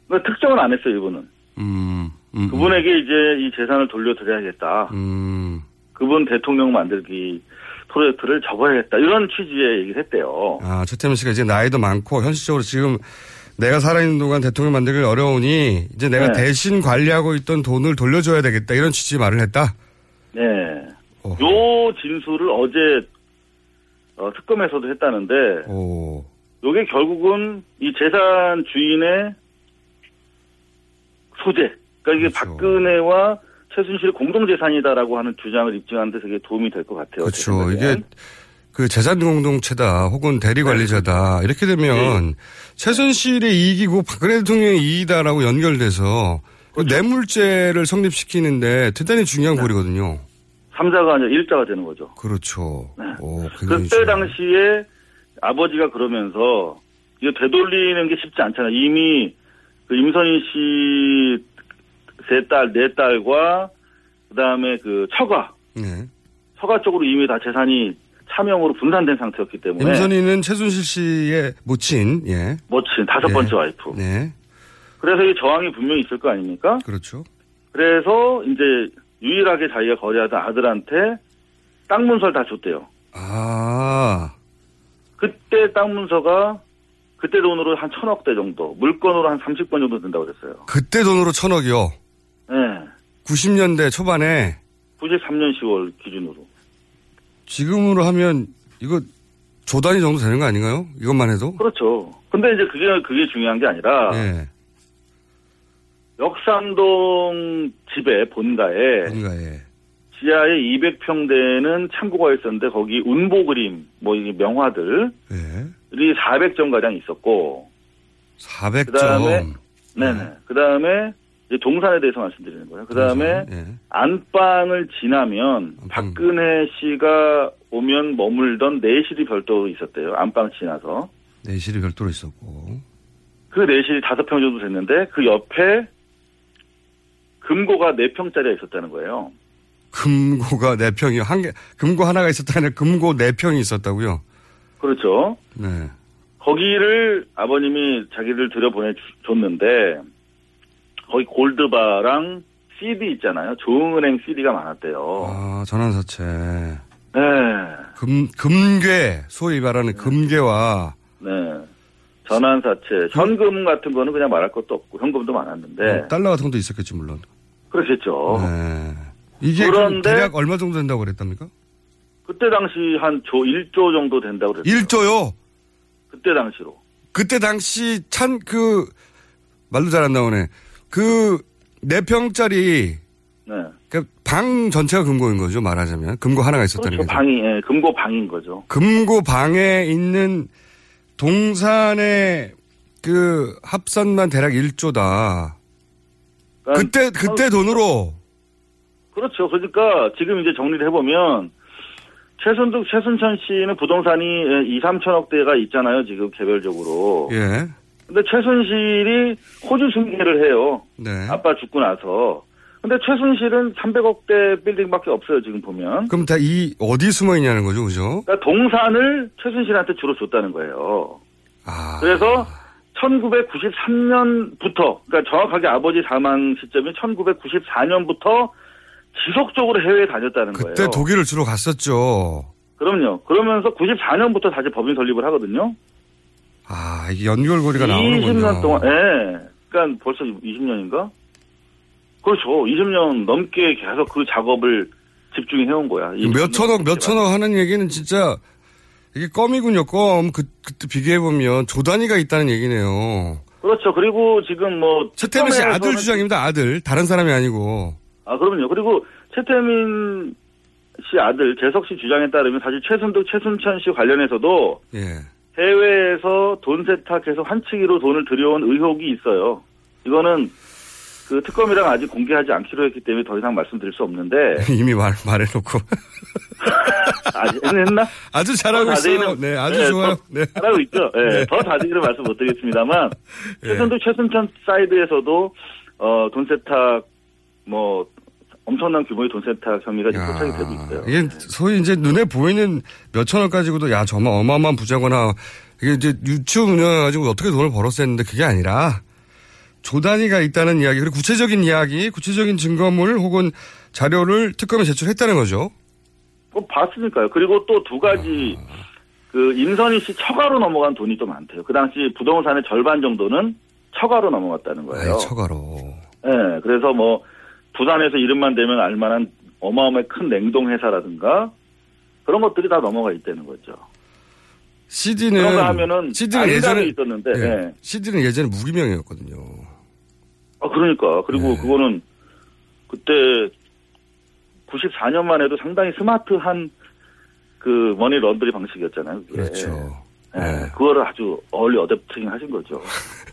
그러니까 특정은 안 했어요, 이분은. 음, 음, 그분에게 이제 이 재산을 돌려드려야겠다. 음. 그분 대통령 만들기 프로젝트를 접어야겠다. 이런 취지의 얘기를 했대요. 아, 최태민 씨가 이제 나이도 많고 현실적으로 지금 내가 살아있는 동안 대통령 만들기 어려우니 이제 내가 네. 대신 관리하고 있던 돈을 돌려줘야 되겠다 이런 취지의 말을 했다. 네. 요 진술을 어제 어, 특검에서도 했다는데 오. 요게 결국은 이 재산 주인의 소재. 그러니까 이게 박근혜와 최순실의 공동 재산이다라고 하는 주장을 입증하는 데 되게 도움이 될 것 같아요. 제 그렇죠. 이게 그 재산 공동체다 혹은 대리 관리자다 이렇게 되면 최순실의 이익이고 박근혜 대통령의 이익이다라고 연결돼서 그 뇌물죄를 성립시키는데 대단히 중요한 고리거든요. 삼자가 아니라 일자가 되는 거죠. 그렇죠. 오, 굉장히 그때 당시에 아버지가 그러면서 이거 되돌리는 게 쉽지 않잖아요. 이미 그 임선희 씨 세 딸, 네 딸과 그다음에 그 처가, 네. 처가 쪽으로 이미 다 재산이 차명으로 분산된 상태였기 때문에 임선희는 최순실 씨의 모친, 예. 모친 다섯 네. 번째 와이프. 네. 그래서 이 저항이 분명히 있을 거 아닙니까? 그렇죠. 그래서 이제 유일하게 자기가 거래하던 아들한테 땅 문서를 다 줬대요. 아, 그때 땅 문서가 그때 돈으로 한 천억 대 정도, 물건으로 한 30건 정도 된다고 그랬어요. 그때 돈으로 천억이요. 네. 90년대 초반에 93년 10월 기준으로. 지금으로 하면 이거 조 단위 정도 되는 거 아닌가요? 이것만 해도? 그렇죠. 근데 이제 그게, 그게 중요한 게 아니라, 예. 역삼동 집에 본가에, 본가에. 지하에 200평 되는 창고가 있었는데, 거기 운보 그림, 뭐, 이게 명화들이 예. 400점 가량 있었고, 400점. 그 다음에, 네네. 그 다음에, 동산에 대해서 말씀드리는 거예요. 그 다음에, 예. 안방을 지나면 박근혜 씨가 오면 머물던 내실이 별도로 있었대요. 안방 지나서. 내실이 별도로 있었고. 그 내실이 다섯 평 정도 됐는데 그 옆에 금고가 네 평짜리가 있었다는 거예요. 금고가 4평이요. 한 개, 금고 하나가 있었다는 금고 4평이 있었다고요? 그렇죠. 네. 거기를 아버님이 자기를 들여보내줬는데 거기 골드바랑 CD 있잖아요. 조은행 CD가 많았대요. 아, 전환사채. 네. 금, 금괴, 소위 말하는 금괴와 네. 전환사채, 현금 같은 거는 그냥 말할 것도 없고 현금도 많았는데 어, 달러 같은 것도 있었겠지, 물론. 그렇겠죠. 네. 이게 그런데- 대략 얼마 정도 된다고 그랬답니까? 그때 당시 한 조 1조 정도 된다고 그랬어요. 1조요? 그때 당시로. 그때 당시 찬 그, 말도 잘 안 나오네. 그, 4평짜리, 네. 그방 전체가 금고인 거죠, 말하자면. 금고 하나가 있었다는 그렇죠. 게. 방이 예, 금고 방인 거죠. 금고 방에 있는 동산의 그 합산만 대략 1조다. 그때, 그때 돈으로. 그렇죠. 그러니까 지금 이제 정리를 해보면 최순득, 최순천 씨는 부동산이 2, 3천억 대가 있잖아요. 지금 개별적으로. 예. 근데 최순실이 호주 승계를 해요. 네. 아빠 죽고 나서. 근데 최순실은 300억대 빌딩밖에 없어요. 지금 보면. 그럼 다 이, 어디 숨어 있냐는 거죠, 그죠? 그러니까 동산을 최순실한테 주로 줬다는 거예요. 아. 그래서 1993년부터, 그러니까 정확하게 아버지 사망 시점이 1994년부터 지속적으로 해외에 다녔다는 그때 거예요. 독일을 주로 갔었죠. 그럼요. 그러면서 94년부터 다시 법인 설립을 하거든요. 아, 이게 연결고리가 나오는군요. 20년 동안, 예. 그러니까 벌써 20년인가? 그렇죠. 20년 넘게 계속 그 작업을 집중해온 거야. 이몇 천억, 몇 천억 하는 얘기는 진짜, 이게 껌이군요, 껌. 그, 그때 비교해보면 조 단위가 있다는 얘기네요. 그렇죠. 그리고 지금 뭐. 최태민 씨 아들 주장입니다, 아들. 다른 사람이 아니고. 아, 그럼요. 그리고 최태민 씨 아들 재석 씨 주장에 따르면 사실 최순득, 최순천 씨 관련해서도 예. 해외에서 돈 세탁해서 환치기로 돈을 들여온 의혹이 있어요. 이거는 그 특검이랑 아직 공개하지 않기로 했기 때문에 더 이상 말씀드릴 수 없는데 이미 말, 말해놓고. 아직 했나? 아주 잘하고 더 있어요. 네, 아주 네, 좋아요. 더 네. 잘하고 있죠. 예, 네. 더 자세히는 말씀 못 드리겠습니다만 예. 최순득, 최순천 사이드에서도 어, 돈 세탁 뭐 엄청난 규모의 돈 세탁 혐의가 지금 포착이 되고 있어요. 이게 소위 이제 눈에 보이는 몇 천억 가지고도 야, 정말 어마어마한 부자거나 이게 이제 유치원 운영해가지고 어떻게 돈을 벌었어 했는데 그게 아니라 조 단위가 있다는 이야기 그리고 구체적인 이야기, 구체적인 증거물 혹은 자료를 특검에 제출했다는 거죠. 뭐 봤으니까요. 그리고 또 두 가지 그 임선희 씨 처가로 넘어간 돈이 또 많대요. 그 당시 부동산의 절반 정도는 처가로 넘어갔다는 거예요. 아이, 처가로. 예, 그래서 뭐 부산에서 이름만 대면 알만한 어마어마한 큰 냉동 회사라든가 그런 것들이 다 넘어가 있다는 거죠. CD는 그런가 하면은 CD는 예전에 있었는데, 예, 예. CD는 예전에 무기명이었거든요. 아 그러니까 그리고 네. 그거는 그때 94년만 해도 상당히 스마트한 그그 머니 런드리 방식이었잖아요. 그게. 그렇죠. 예, 그거를 아주 얼리 어댑팅 하신 거죠.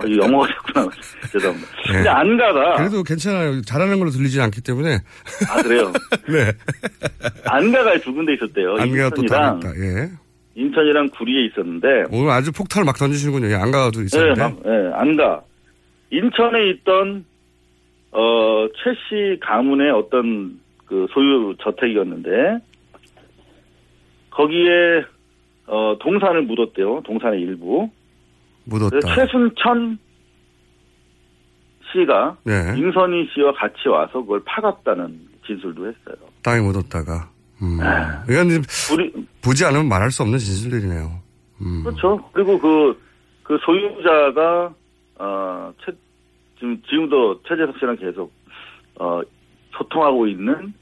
어, 이 영어였구나. 죄송합니다. 네. 근데 안가가 그래도 괜찮아요. 잘하는 걸로 들리지 않기 때문에. 아 그래요. 네. 안 가가 두 군데 있었대요. 안 가가 또 인천이랑 다르다. 예. 인천이랑 구리에 있었는데 오늘 아주 폭탄을 막 던지시는군요. 예, 안가도 네, 있었는데. 막, 예, 안가. 인천에 있던, 어, 최 씨 가문의 어떤 그 소유 저택이었는데, 거기에, 어, 동산을 묻었대요. 동산의 일부. 묻었다. 최순천 씨가 네. 임선희 씨와 같이 와서 그걸 파갔다는 진술도 했어요. 땅에 묻었다가. 음. 네. 이건 우리, 보지 않으면 말할 수 없는 진술들이네요. 음. 그렇죠. 그리고 그, 그 소유자가, 어, 최, 지금, 지금도 최재석 씨랑 계속, 어, 소통하고 있는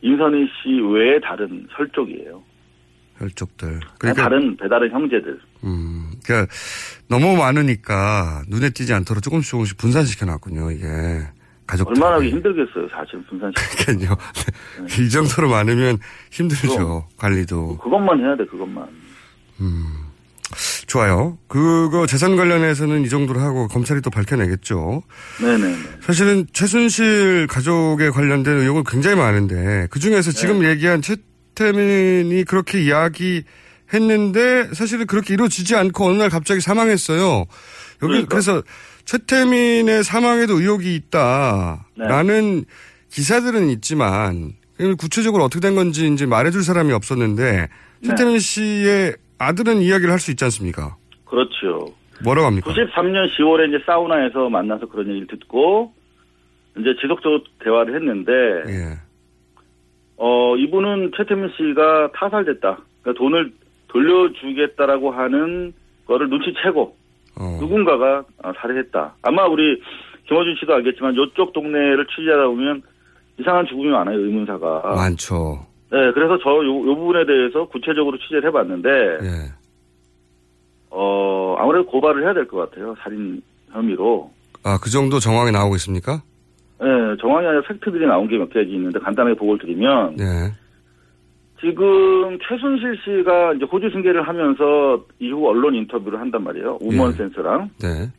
임선희 씨 외에 다른 혈족이에요. 혈족들. 그러니까 다른, 배다른 형제들. 음, 그러니까 너무 많으니까 눈에 띄지 않도록 조금씩 조금씩 분산시켜 놨군요, 이게. 가족들. 얼마나 힘들겠어요, 사실, 분산시키기. 그러니까요. 이 정도로 많으면 힘들죠, 관리도. 그것만 해야 돼, 그것만. 좋아요. 그거 재산 관련해서는 이 정도로 하고 검찰이 또 밝혀내겠죠. 네네네. 사실은 최순실 가족에 관련된 의혹은 굉장히 많은데 그 중에서 지금 얘기한 최 태민이 그렇게 이야기했는데 사실은 그렇게 이루어지지 않고 어느 날 갑자기 사망했어요. 여기 그러니까. 그래서 최태민의 사망에도 의혹이 있다라는 기사들은 있지만 구체적으로 어떻게 된 건지 이제 말해줄 사람이 없었는데 최태민 씨의 아들은 이야기를 할 수 있지 않습니까? 그렇죠. 뭐라고 합니까? 93년 10월에 이제 사우나에서 만나서 그런 얘기를 듣고, 이제 지속적으로 대화를 했는데, 예. 어, 이분은 최태민 씨가 타살됐다. 그러니까 돈을 돌려주겠다라고 하는 거를 눈치채고, 어. 누군가가 아, 살해했다. 아마 우리 김호준 씨도 알겠지만, 이쪽 동네를 취재하다 보면 이상한 죽음이 많아요, 의문사가. 많죠. 네, 그래서 저 요, 요 부분에 대해서 구체적으로 취재를 해봤는데, 예. 어, 아무래도 고발을 해야 될 것 같아요. 살인 혐의로. 아, 그 정도 정황이 나오고 있습니까? 네, 정황이 아니라 팩트들이 나온 게 몇 가지 있는데 간단하게 보고를 드리면, 네. 지금 최순실 씨가 이제 호주 승계를 하면서 이후 언론 인터뷰를 한단 말이에요. 우먼 예. 센스랑. 네.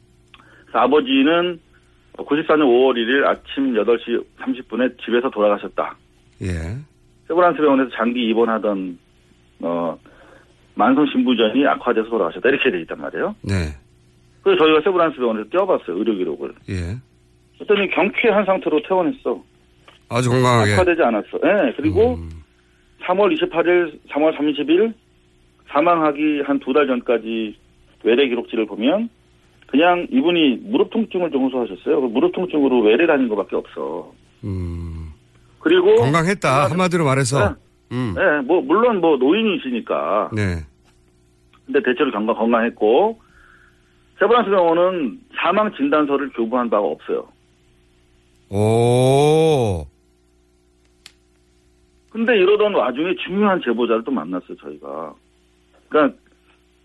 아버지는 94년 5월 1일 아침 8시 30분에 집에서 돌아가셨다. 예. 세브란스 병원에서 장기 입원하던, 어, 만성 신부전이 악화돼서 돌아가셨다. 이렇게 돼 있단 말이에요. 네. 그래서 저희가 세브란스 병원에서 떼어봤어요. 의료 기록을. 예. 그랬더니 경쾌한 상태로 퇴원했어. 아주 건강하게. 악화되지 않았어. 예, 그리고 3월 28일, 3월 30일 사망하기 한 두 달 전까지 외래 기록지를 보면 그냥 이분이 무릎 통증을 좀 호소하셨어요. 그 무릎 통증으로 외래 다닌 것밖에 없어. 그리고 건강했다. 한마디로 말해서. 음. 네, 뭐 물론 뭐 노인이시니까. 네. 근데 대체로 건강 건강했고 세브란스 병원은 사망 진단서를 교부한 바가 없어요. 오. 근데 이러던 와중에 중요한 제보자를 또 만났어요, 저희가. 그러니까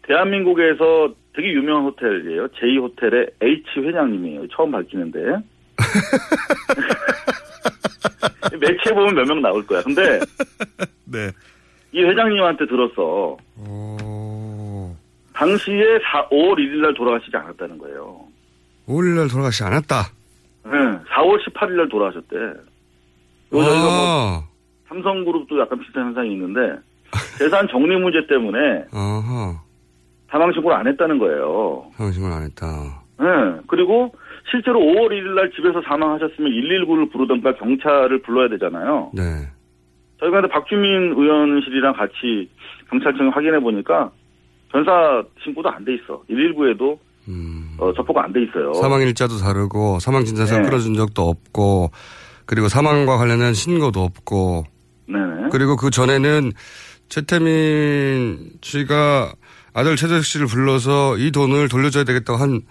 대한민국에서 되게 유명한 호텔이에요. 제2호텔의 H 회장님이에요. 처음 밝히는데. 매체에 보면 몇 명 나올 거야. 근데 네. 이 회장님한테 들었어. 당시에 4, 5월 1일 날 돌아가시지 않았다는 거예요. 5일날 돌아가시 않았다. 네, 4월 18일 날 돌아가셨대. 이거 저희가 뭐 아. 삼성그룹도 약간 비슷한 현상이 있는데 재산 정리 문제 때문에. 사망 신고를 안 했다는 거예요. 상심을 안 했다. 네, 그리고 실제로 5월 1일 날 집에서 사망하셨으면 119를 부르던가 경찰을 불러야 되잖아요. 네. 저희가 근데 박주민 의원실이랑 같이 경찰청에 확인해 보니까 변사 신고도 안 돼 있어. 119에도 어, 접보가 안 돼 있어요. 사망 일자도 다르고 사망 진단서 네. 끌어준 적도 없고 그리고 사망과 관련한 신고도 없고 네네. 그리고 그 전에는 최태민 씨가 아들 최재석 씨를 불러서 이 돈을 돌려줘야 되겠다고 한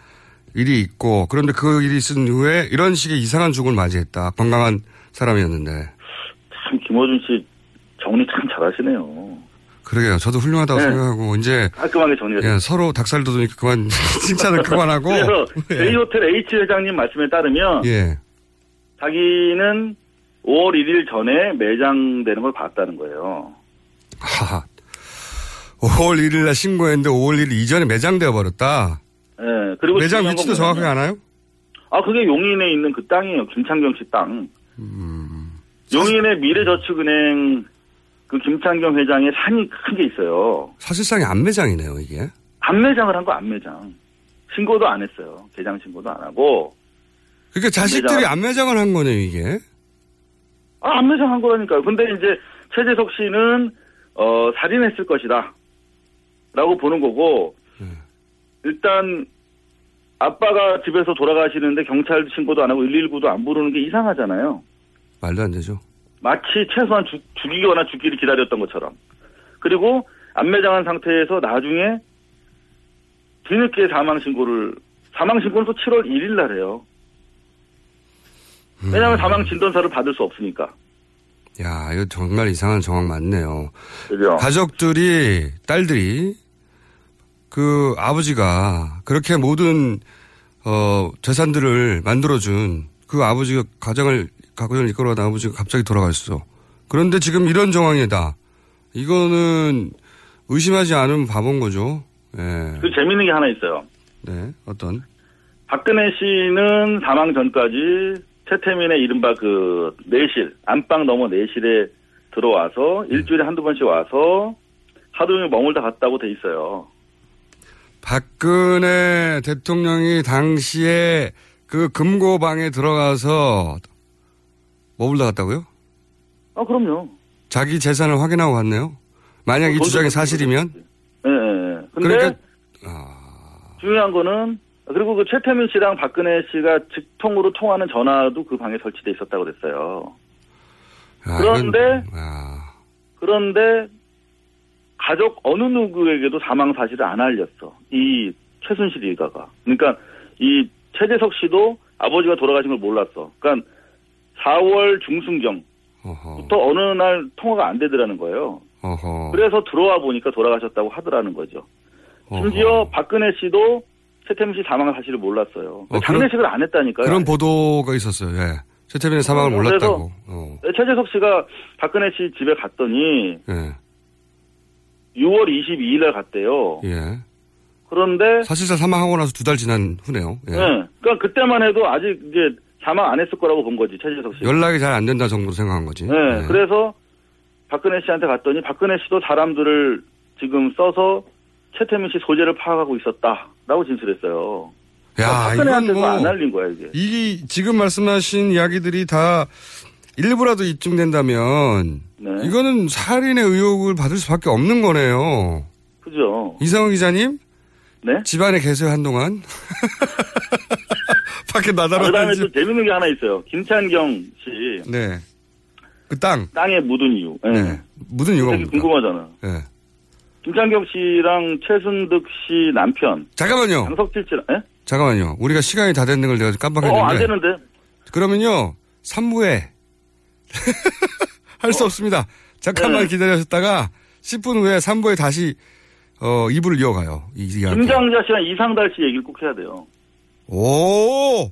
일이 있고 그런데 그 일이 있은 후에 이런 식의 이상한 죽음을 맞이했다. 건강한 사람이었는데. 참 김호준 씨 정리 참 잘하시네요. 그러게요. 저도 훌륭하다고 네. 생각하고 이제 깔끔하게 정리가 예, 서로 닭살 돋으니까 그만 칭찬을 그만하고 그래서 예. 제이 호텔 H 회장님 말씀에 따르면 예. 자기는 5월 1일 전에 매장되는 걸 봤다는 거예요. 하하. 5월 1일 날 신고했는데 5월 1일 이전에 매장되어 버렸다. 예, 그리고 매장 위치도 건 정확하게 아나요? 아, 그게 용인에 있는 그 땅이에요. 김창경 씨 땅. 음. 용인의 미래저축은행 그 김창경 회장의 산이 큰 게 있어요. 사실상의 안매장이네요, 이게. 안매장을 한 거 안매장. 신고도 안 했어요. 개장 신고도 안 하고. 그러니까 자식들이 안매장. 안매장을 한 거네요, 이게. 아, 안매장 한 거라니까요. 근데 이제 최재석 씨는 어, 살인했을 것이다. 라고 보는 거고 일단 아빠가 집에서 돌아가시는데 경찰 신고도 안 하고 119도 안 부르는 게 이상하잖아요. 말도 안 되죠. 마치 최소한 죽, 죽이거나 죽기를 기다렸던 것처럼. 그리고 안 매장한 상태에서 나중에 뒤늦게 사망 신고를 사망 신고는 또 7월 1일 날 해요. 왜냐하면 사망 진단서를 받을 수 없으니까. 야, 이거 정말 이상한 정황 맞네요. 그죠? 가족들이, 딸들이, 그 아버지가 그렇게 모든, 어, 재산들을 만들어준 그 아버지가 가정을, 가정을 이끌어가던 아버지가 갑자기 돌아갔어. 그런데 지금 이런 정황이다. 이거는 의심하지 않으면 바본 거죠. 예. 그 재밌는 게 하나 있어요. 네, 어떤? 박근혜 씨는 사망 전까지 최태민의 이른바 그 내실, 안방 넘어 내실에 들어와서 일주일에 한두 번씩 와서 하루 종일 머물다 갔다고 돼 있어요. 박근혜 대통령이 당시에 그 금고방에 들어가서 머물다 갔다고요? 아, 그럼요. 자기 재산을 확인하고 갔네요. 만약 이 돈도 주장이 좀 사실이면 예, 예, 예. 근데 그러니까 중요한 거는 그리고 그 최태민 씨랑 박근혜 씨가 직통으로 통하는 전화도 그 방에 설치돼 있었다고 그랬어요. 야, 그런데 야, 그런데 가족 어느 누구에게도 사망 사실을 안 알렸어. 이 최순실 일가가. 그러니까 이 최재석 씨도 아버지가 돌아가신 걸 몰랐어. 그러니까 4월 중순경부터 어느 날 통화가 안 되더라는 거예요. 어허. 그래서 들어와 보니까 돌아가셨다고 하더라는 거죠. 심지어 박근혜 씨도 최태민 씨 사망 사실을 몰랐어요. 어, 장례식을 안 했다니까요. 그런 보도가 있었어요. 예. 최태민의 사망을 그래서- 몰랐다고. 어. 최재석 씨가 박근혜 씨 집에 갔더니 예. 6월 22일 날 갔대요. 예. 그런데 사실상 사망하고 나서 두 달 지난 후네요. 예. 네. 그러니까 그때만 해도 아직 이제 사망 안 했을 거라고 본 거지 최재석 씨. 연락이 잘 안 된다 정도로 생각한 거지. 네. 예. 그래서 박근혜 씨한테 갔더니 박근혜 씨도 사람들을 지금 써서 최태민 씨 소재를 파악하고 있었다라고 진술했어요. 야, 박근혜한테도 이건 뭐- 안 알린 거야 이게. 이 지금 말씀하신 이야기들이 다 일부라도 입증된다면 네. 이거는 살인의 의혹을 받을 수밖에 없는 거네요. 그죠? 이상훈 기자님? 네? 집안에 계세요 한동안? 밖에 아, 나다로 그다음에 하지. 또 재밌는 게 하나 있어요. 김찬경 씨 네. 그 땅. 땅에 묻은 이유. 예. 네. 묻은 이유가 되게? 궁금하잖아. 네. 김찬경 씨랑 최순득 씨 남편 잠깐만요. 양석질 씨, 예? 잠깐만요. 우리가 시간이 다 됐는 걸 내가 깜빡했는데. 어, 안 되는데. 그러면요. 3부에 할수 없습니다. 잠깐만 네. 기다리셨다가 10분 후에 3부에 다시 어 2부를 이어가요. 이 이야기. 김장자 씨랑 이상달 씨 얘기를 꼭 해야 돼요. 오!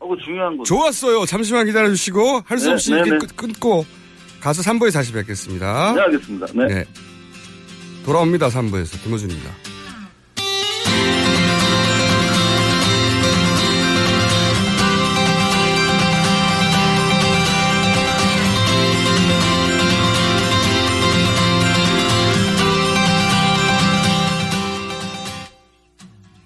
하고 중요한 거. 좋았어요. 잠시만 기다려주시고, 할 수 네, 없이 네, 네. 끊, 고 가서 3부에 다시 뵙겠습니다. 네, 알겠습니다. 네. 네. 돌아옵니다, 3부에서. 김호준입니다.